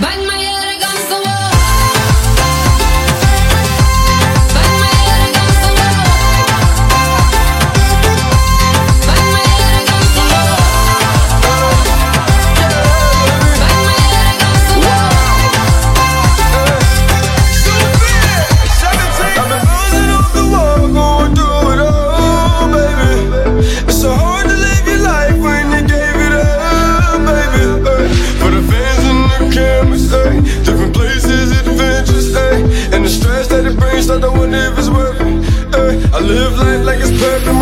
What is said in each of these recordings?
Batman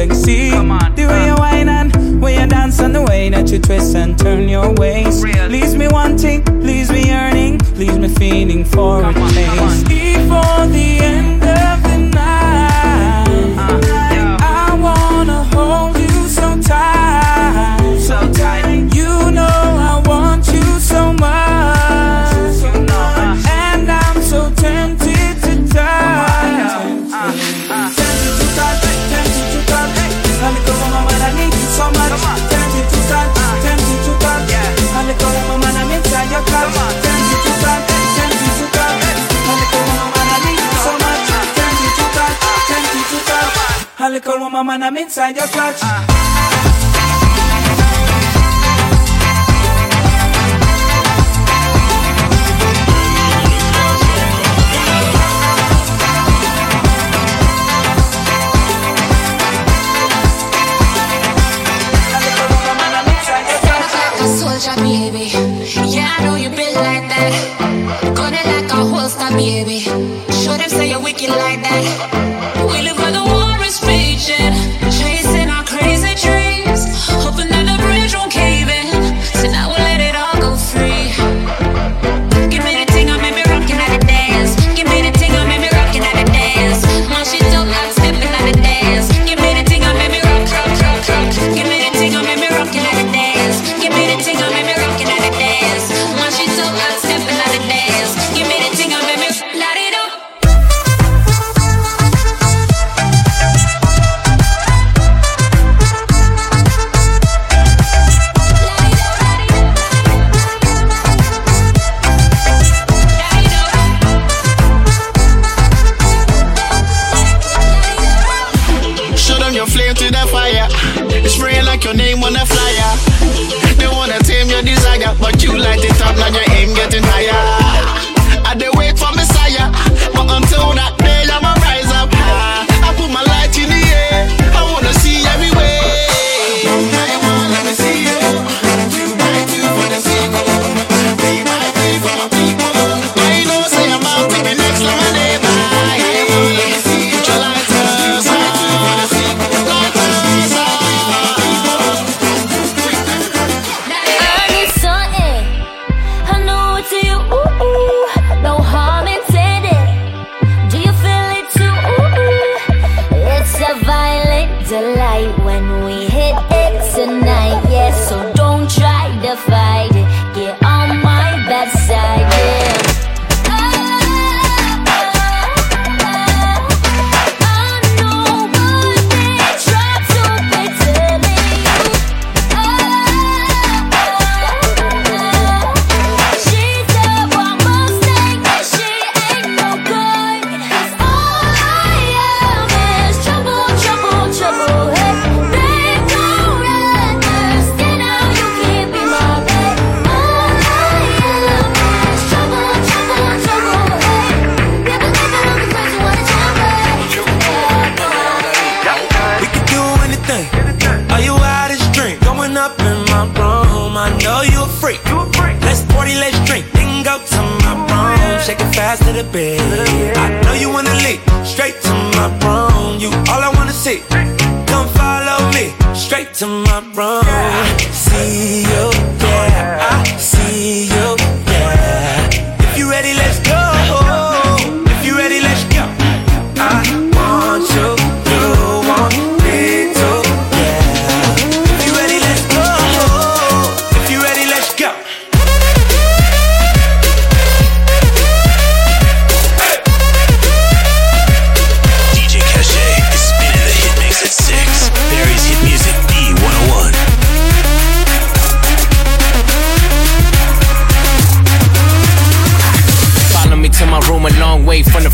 sexy. Come on, the way uh. you whine and way you dance and the way that you twist and turn your waist. Real. Leaves me wanting, leaves me yearning, leaves me feeling for little woman, man, I'm inside your clutch. Uh. Ah. desire, but you light it up, now you're delight. Fast to the bed. I know you wanna leave, straight to my room. You all I wanna see. Come follow me, straight to my room. See you, yeah.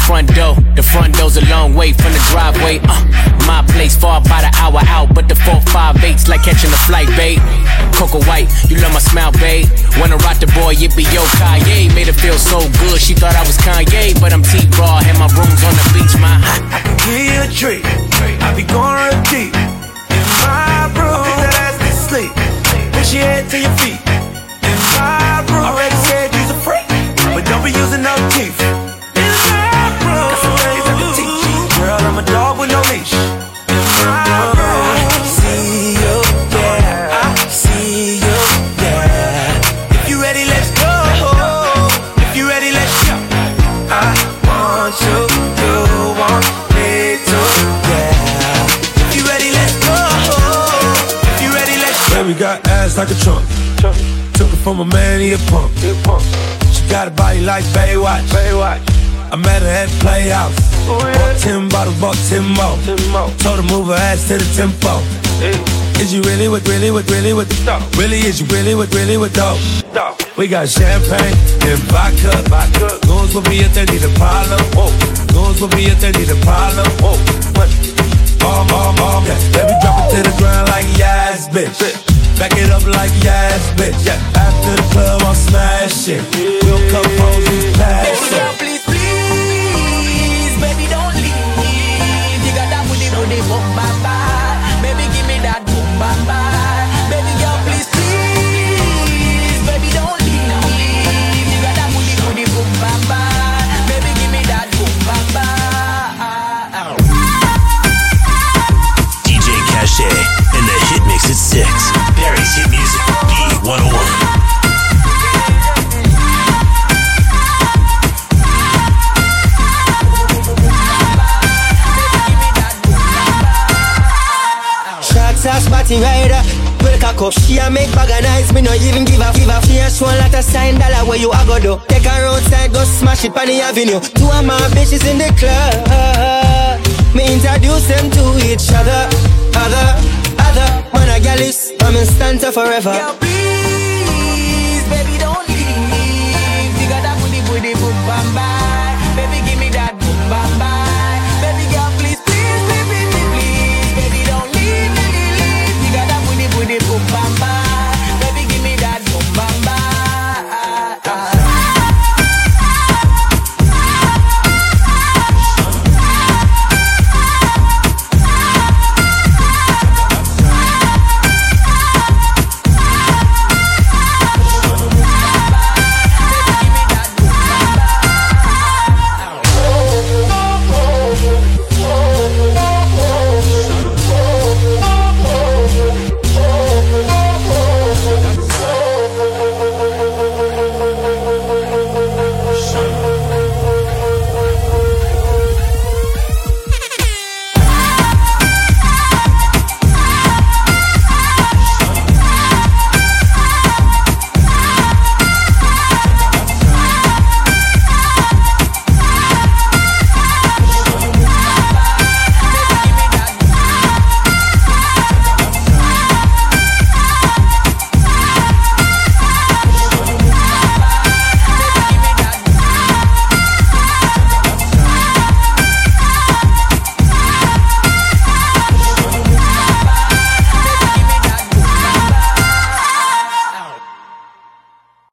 Front door. The front door's a long way from the driveway. Uh, my place far by the hour out, but the four, five, eight's like catching a flight, babe. Coco White, you love my smile, babe. Wanna rock the boy, it be yo, Kanye. Made her feel so good, she thought I was Kanye, but I'm T-Raw, and my room's on the beach, my. I can give you a treat. I be going real deep in my room. Put that sleep. Push head to your feet. Like a trunk. trunk. Took it from a man, he a punk. She got a body like Baywatch. Baywatch. I met her at Playhouse. Oh, bought 10 bottles, bought 10 more. ten more. Told her move her ass to the tempo. Is you really with, really with, really with Really, is you really with, really with dope? We got champagne and vodka. vodka. Goons with me if they need a problem. Whoa. Goons with me if they need a problem. Whoa. Mom, mom, mom, yeah. Let me drop it to the ground like yes, bitch. Back it up like yes, bitch. Yeah. After the club, I'm smashing. We'll A spotty rider. Well, cock up. She a make bag of nice. Me no even give a a. She a show a lot of sign dollar where you a go do. Take her outside, go smash it on the avenue. Two of my bitches in the club. Me introduce them to each other. Other, other. Man a gal is, I'm in stanza forever. Please,